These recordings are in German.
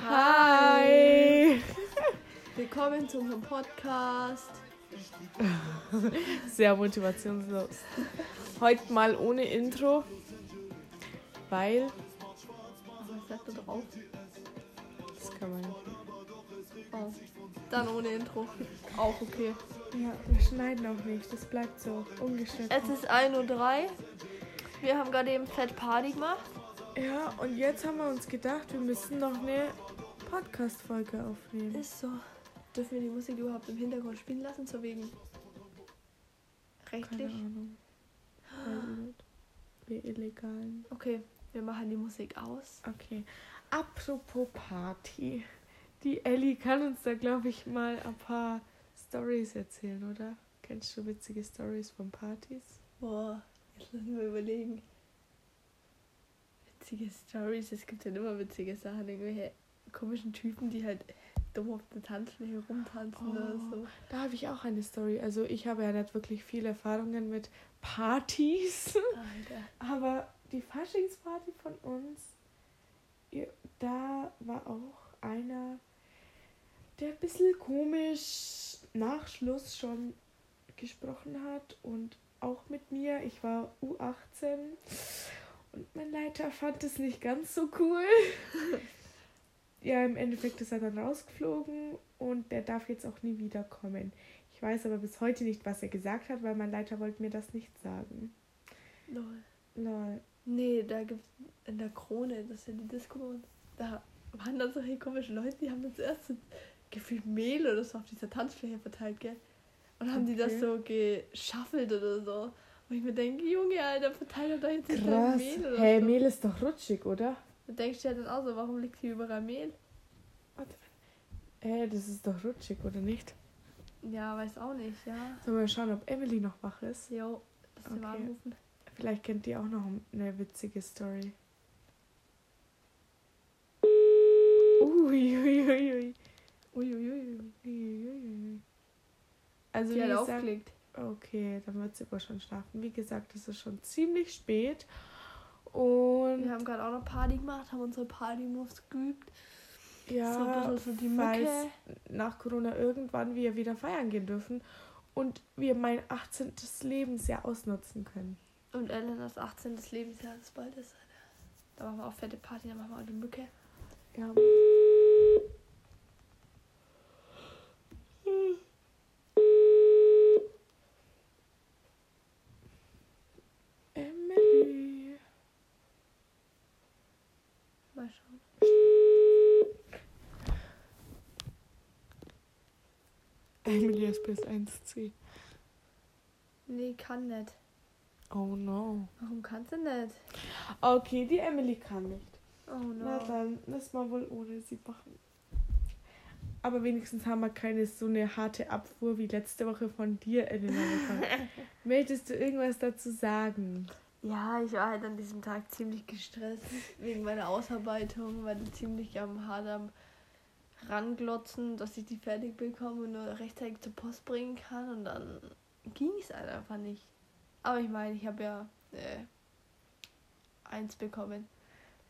Hi! Willkommen zu unserem Podcast. Sehr motivationslos. Heute mal ohne Intro, weil Was sagt da drauf? das kann man nicht. Oh. Dann ohne Intro. Auch okay. Ja, wir schneiden auch nicht, das bleibt so ungeschnitten. Es ist 1.03 Uhr. Wir haben gerade eben Fett Party gemacht. Ja, und jetzt haben wir uns gedacht, wir müssen noch eine Podcast-Folge aufnehmen. Ist so. Dürfen wir die Musik überhaupt im Hintergrund spielen lassen, so wegen Keine rechtlich? Ahnung. Ich nicht. Wir Illegalen. Okay, wir machen die Musik aus. Okay. Apropos Party. Die Ellie kann uns da, glaube ich, mal ein paar Stories erzählen, oder? Kennst du witzige Stories von Partys? Boah, jetzt lassen wir überlegen. Witzige Stories, es gibt halt immer witzige Sachen. Irgendwelche komischen Typen, die halt dumm auf der Tanzfläche rumtanzen oder Oh. so. Da habe ich auch eine Story. Also ich habe ja nicht wirklich viele Erfahrungen mit Partys. Alter. Aber die Faschingsparty von uns, ja, da war auch einer, der ein bisschen komisch nach Schluss schon gesprochen hat und auch mit mir. Ich war U18 und mein Leiter fand es nicht ganz so cool. ja, im Endeffekt ist er dann rausgeflogen und der darf jetzt auch nie wiederkommen. Ich weiß aber bis heute nicht, was er gesagt hat, weil mein Leiter wollte mir das nicht sagen. Lol. Lol. Nee, da gibt's in der Krone, das ist ja die Disco uns. Da waren dann solche komischen Leute, die haben dann zuerst so gefühlt Mehl oder so auf dieser Tanzfläche verteilt, gell? Und haben die das Okay. so geschaffelt oder so. Und ich mir denke, Junge, Alter, verteilt doch jetzt nicht dein Krass. Mehl oder Hey, so. Mehl ist doch rutschig, oder? Da denkst du ja dann auch so, warum liegt hier überall Mehl? Hey, das ist doch rutschig, oder nicht? Ja, weiß auch nicht, ja. Sollen wir schauen, ob Emily noch wach ist? Jo, das okay. Anrufen. Vielleicht kennt ihr auch noch eine witzige Story. Uiuiui. Uiuiui. Uiuiui. Also, Die wie hat aufgelegt. Okay, dann wird sie wohl schon schlafen. Wie gesagt, es ist schon ziemlich spät. Und Wir haben gerade auch noch Party gemacht, haben unsere Party-Moves geübt. ja, so so die falls nach Corona irgendwann wir wieder feiern gehen dürfen und wir mein 18. Lebensjahr ausnutzen können. Und Elenas 18. Lebensjahr ist bald ist. Da machen wir auch fette Party, dann machen wir auch die Mücke. Ja. Emily. Mal schauen. Emily bis 1C. Nee, kann nicht. Oh no. Warum kannst du nicht? Okay, die Emily kann nicht. Oh Na no. dann, lass mal wohl ohne sie machen. Aber wenigstens haben wir keine so eine harte Abfuhr wie letzte Woche von dir, Elena. Möchtest du irgendwas dazu sagen? Ja, ich war halt an diesem Tag ziemlich gestresst wegen meiner Ausarbeitung, weil ich ziemlich am hart am ranglotzen, dass ich die fertig bekomme und nur rechtzeitig zur Post bringen kann und dann ging es halt einfach nicht. Aber ich meine, ich habe ja äh, eins bekommen.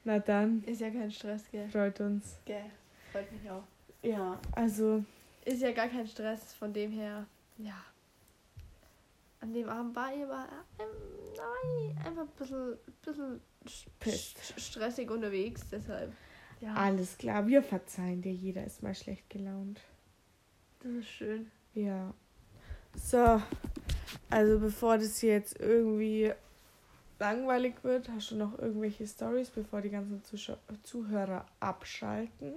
Na dann, Ist ja kein Stress, gell? freut uns. Gell, freut mich auch. Ja, also, Ist ja gar kein Stress, von dem her, ja. An dem Abend war ich aber ähm, nein, einfach ein bisschen, bisschen st- stressig unterwegs, deshalb. Ja, alles klar, wir verzeihen dir. Jeder ist mal schlecht gelaunt. das ist schön. Ja. So, also bevor das hier jetzt irgendwie langweilig wird, hast du noch irgendwelche Stories, bevor die ganzen Zuschau Zuhörer abschalten?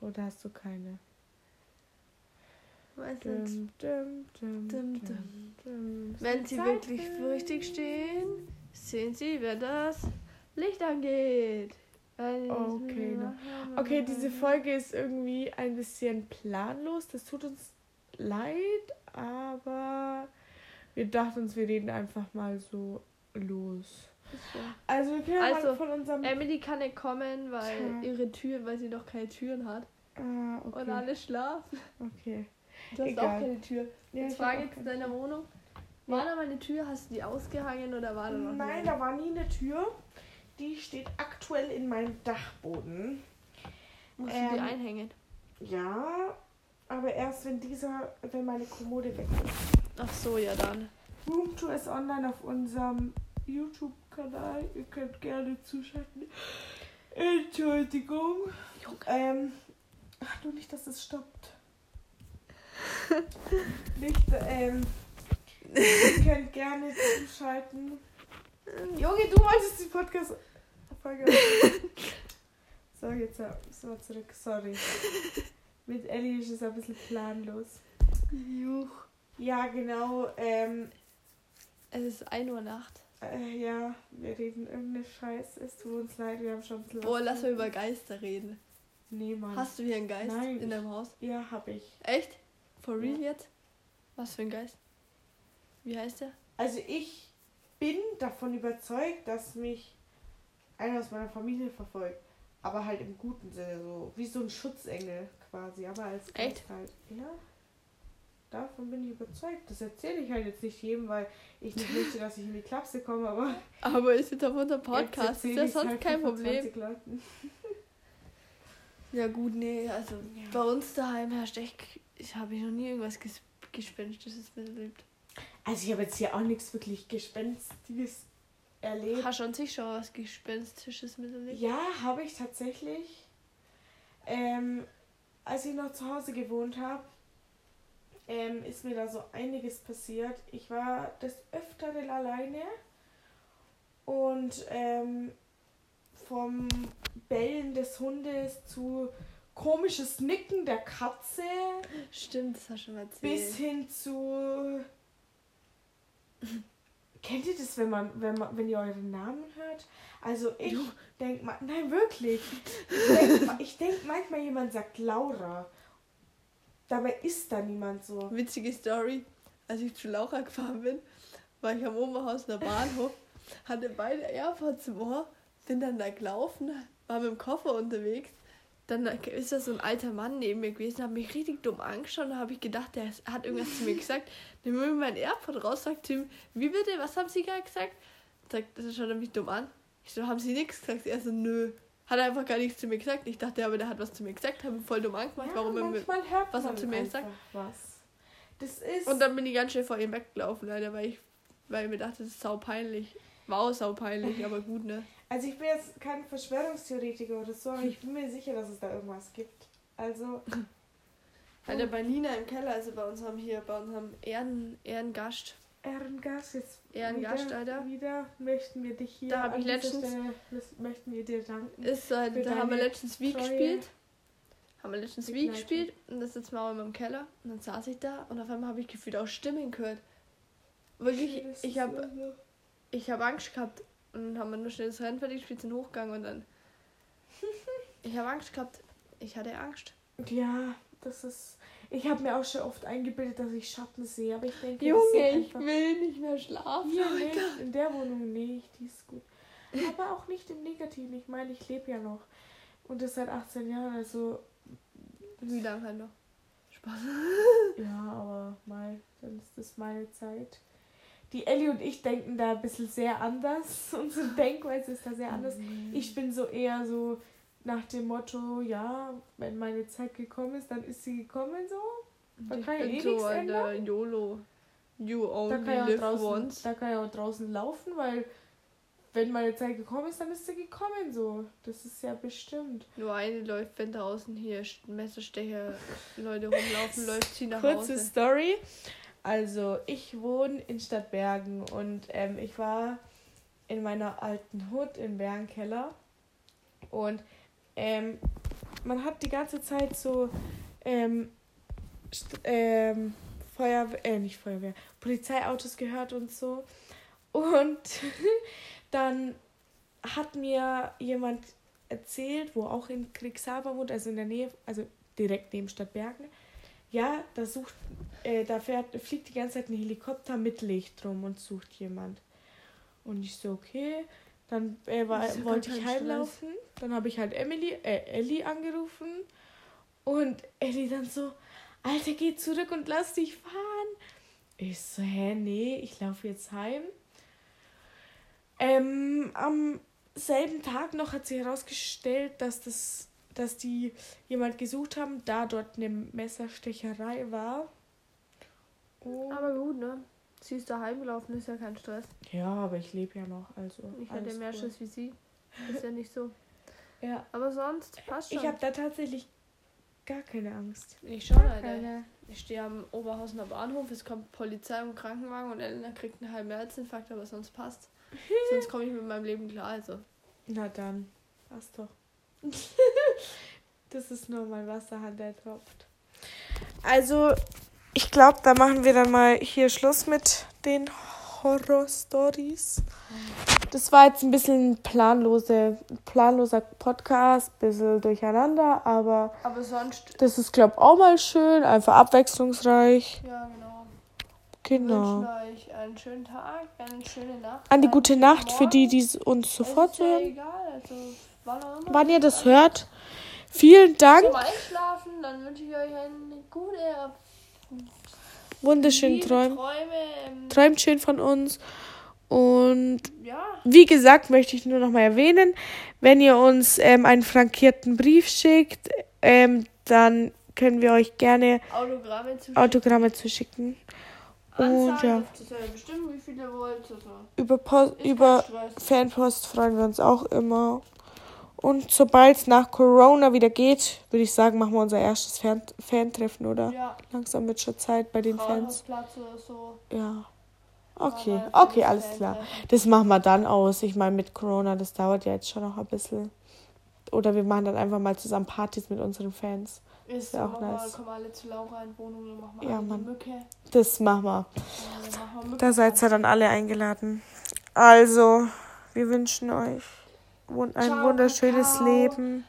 Oder hast du keine? Dum, dum, dum, dum. dum. wenn sie wirklich für- richtig stehen, sehen sie, wenn das Licht angeht. Okay, ne. Okay, diese Folge ist irgendwie ein bisschen planlos. Das tut uns leid, aber wir dachten uns, wir reden einfach mal so los. Also wir können ja Also, mal von unserem... Emily kann nicht kommen, weil Tja. ihre Tür, weil sie noch keine Türen hat. ah, Und okay. alle schlafen. okay. Du hast Egal. auch keine Tür. Ja, Jetzt frage jetzt in deiner. Wohnung. War da mal eine Tür? Hast du die ausgehangen oder war da noch Nein, eine? da war nie eine Tür. Die steht aktuell in meinem Dachboden. Musst du Ähm, die einhängen? Ja, aber erst wenn dieser, wenn meine Kommode weg ist. Ach so, ja dann. Roomtour ist online auf unserem YouTube-Kanal. Ihr könnt gerne zuschalten. Entschuldigung. Ähm, ach, nur nicht, dass es stoppt. nicht, ähm, ihr könnt gerne zuschalten. Junge, du wolltest die Podcast-Folge. so, jetzt äh, sind wir zurück. Sorry. Mit Ellie ist es ein bisschen planlos. Juch. Ja, genau. Ähm, Es ist 1 Uhr Nacht. Äh, ja, wir reden irgendeine Scheiße. Es tut uns leid, wir haben schon ein bisschen. Boah, lass mal über. Geister reden. Nee, Mann. Hast du hier einen Geist Nein. in deinem Haus? Ja, hab ich. Echt? For real Ja. jetzt? Was für ein Geist? Wie heißt der? Also, ich bin davon überzeugt, dass mich einer aus meiner Familie verfolgt. Aber halt im guten Sinne, so wie so ein Schutzengel quasi. Aber als Geist Echt? halt. Ja. Davon bin ich überzeugt. Das erzähle ich halt jetzt nicht jedem, weil ich nicht möchte, dass ich in die Klapse komme, aber. Aber ist jetzt auf unserem Podcast. Ist ja sonst halt kein Problem. 25 Leuten. Ja gut, nee, also Ja. bei uns daheim herrscht echt, ich habe noch nie irgendwas ges Gespenstisches miterlebt. Also, ich habe jetzt hier auch nichts wirklich Gespenstiges erlebt. Hast du an sich schon was Gespenstisches miterlebt? Ja, habe ich tatsächlich. Ähm, als ich noch zu Hause gewohnt habe, ähm, ist mir da so einiges passiert. Ich war des Öfteren alleine und ähm, vom Bellen des Hundes zu komisches Nicken der Katze Stimmt, das hast du schon mal bis erzählt. hin zu. Kennt ihr das, wenn man, wenn man, wenn ihr euren Namen hört? Also ich Du. denk mal, nein wirklich. Ich denk, ma- ich denk manchmal jemand sagt Laura. Dabei ist da niemand so. Witzige Story, als ich zu Laura gefahren bin, war ich am Oberhaus der Bahnhof, hatte beide AirPods im Ohr, bin dann da gelaufen, war mit dem Koffer unterwegs. Dann ist da so ein alter Mann neben mir gewesen, hat mich richtig dumm angeschaut und habe ich gedacht, der hat irgendwas zu mir gesagt. Dann nehme ich mein AirPod raus, sagt ihm, wie bitte, was haben Sie gerade gesagt? Sagt, das schaut er mich dumm an. Ich so, haben Sie nichts gesagt? Er so, nö. Hat er einfach gar nichts zu mir gesagt. Ich dachte aber, der hat was zu mir gesagt, habe ihn voll dumm angemacht, Ja, warum er mir manchmal hört was hat sie mir gesagt? was. Das ist. Und dann bin ich ganz schnell vor ihm weggelaufen, leider, weil ich, weil ich mir dachte, das ist sau peinlich. War auch sau peinlich, aber gut, ne? also ich bin jetzt kein Verschwörungstheoretiker oder so, aber ich bin mir sicher, dass es da irgendwas gibt. Also. Alter, bei Nina im Keller, also bei unserem hier, bei unserem Ehren, Ehrengast. Ehrengast, jetzt Ehrengast, wieder, Alter. wieder möchten wir dich hier Da hab an ich letztens- Stelle, möchten wir dir danken. Ist Für da haben wir letztens Wie gespielt. Haben wir letztens Wie gespielt und das sitzen wir auch in meinem Keller. Und dann saß ich da und auf einmal habe ich gefühlt auch Stimmen gehört. Wirklich, ich habe immer. Ich hab Angst gehabt. Und dann haben wir nur schnell das Rennen fertig gespielt, sind hochgegangen und dann. Ich habe Angst gehabt. Ich hatte Angst. Ja, das ist. Ich habe mir auch schon oft eingebildet, dass ich Schatten sehe, aber ich denke, Junge, ich will nicht mehr schlafen. Hier nicht, in der Wohnung nicht, die ist gut. Aber auch nicht im Negativen. Ich meine, ich lebe ja noch. Und das seit 18 Jahren, also Wie lange halt noch? Spaß. ja, aber mal, dann ist das meine Zeit. Die Ellie und ich denken da ein bisschen sehr anders. Unsere Denkweise ist da sehr anders. Ich bin so eher so nach dem Motto, ja, wenn meine Zeit gekommen ist, dann ist sie gekommen so. Da ich kann ja bin eh so nichts an der YOLO. You Da only kann, ja auch live draußen, once. da kann ja auch draußen laufen, weil wenn meine Zeit gekommen ist, dann ist sie gekommen so. Das ist ja bestimmt. Nur eine läuft, wenn draußen hier Messerstecher Leute rumlaufen, läuft sie nach Kurze Hause. Story. Also, ich wohne in Stadtbergen und ähm, ich war in meiner alten Hut im Bergenkeller. Und ähm, man hat die ganze Zeit so ähm, ähm, Feuerwehr, äh, nicht Feuerwehr, Polizeiautos gehört und so. Und dann hat mir jemand erzählt, wo auch in Kriegshaber wohnt, also in der Nähe, also direkt neben Stadtbergen. Ja, da sucht, äh, da fährt, fliegt die ganze Zeit ein Helikopter mit Licht rum und sucht jemand. Und ich so, okay. Dann äh, war, ja wollte ich heimlaufen. Dann habe ich halt Emily, äh, Ellie angerufen. Und Ellie dann so, Alter, geh zurück und lass dich fahren. Ich so, hä, nee, ich laufe jetzt heim. Ähm, am selben Tag noch hat sich herausgestellt, dass das, dass die jemand gesucht haben, da dort eine Messerstecherei war. Und Aber gut, ne? Sie ist daheim gelaufen, ist ja kein Stress. ja, aber ich lebe ja noch, also. Ich hatte mehr. Schiss wie sie. Ist ja nicht so. Ja, Aber sonst passt schon. ich habe da tatsächlich gar keine Angst. ich schon, Alter. Keine. Ich stehe am Oberhausener Bahnhof, es kommt Polizei und Krankenwagen und Elena kriegt einen halben Herzinfarkt, aber sonst passt. sonst komme ich mit meinem Leben klar, also. Na dann, passt doch. das ist nur mein Wasserhahn, der tropft. Also, ich glaube, da machen wir dann mal hier Schluss mit den Horror-Stories. Das war jetzt ein bisschen planlose, planloser Podcast, bisschen durcheinander, aber Aber sonst, das ist, glaube ich, auch mal schön, einfach abwechslungsreich. ja genau. Genau. wünschen euch einen schönen Tag, eine schöne Nacht. Einen gute Nacht für die, die uns sofort ist ja hören. egal, also wann. Wann ihr das hört, vielen Dank. Zum Einschlafen, dann wünsche ich euch eine gute, Wunderschönen liebe Träume. Ähm, träumt schön von uns. Und Ja, wie gesagt, möchte ich nur noch mal erwähnen, wenn ihr uns ähm, einen frankierten Brief schickt, ähm, dann können wir euch gerne Autogramme zu Autogramme zuschicken. Und ja, bestimmen. Also, über, Post, über. Fanpost freuen wir uns auch immer. Und sobald es nach Corona wieder geht, würde ich sagen, machen wir unser erstes Fan Fan-Treffen, oder? Ja, Langsam wird schon Zeit bei den Fans. So. Ja. Okay, okay, alles klar. Das machen wir dann aus. Ich meine, mit Corona, das dauert ja jetzt schon noch ein bisschen. Oder wir machen dann einfach mal zusammen Partys mit unseren Fans. Ist Ja, auch nice. wir, kommen alle zu Laura in Wohnung, dann machen wir Ja, Mann. Mücke. Das machen wir. Dann machen wir Da seid ihr dann alle eingeladen. Also, wir wünschen euch ein wunderschönes. Leben.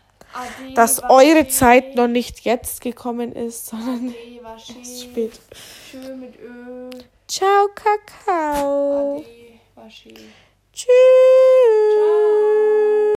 Dass eure Zeit noch nicht jetzt gekommen ist, sondern erst spät. Schön mit Öl. Ciao, Kakao. Tschüss.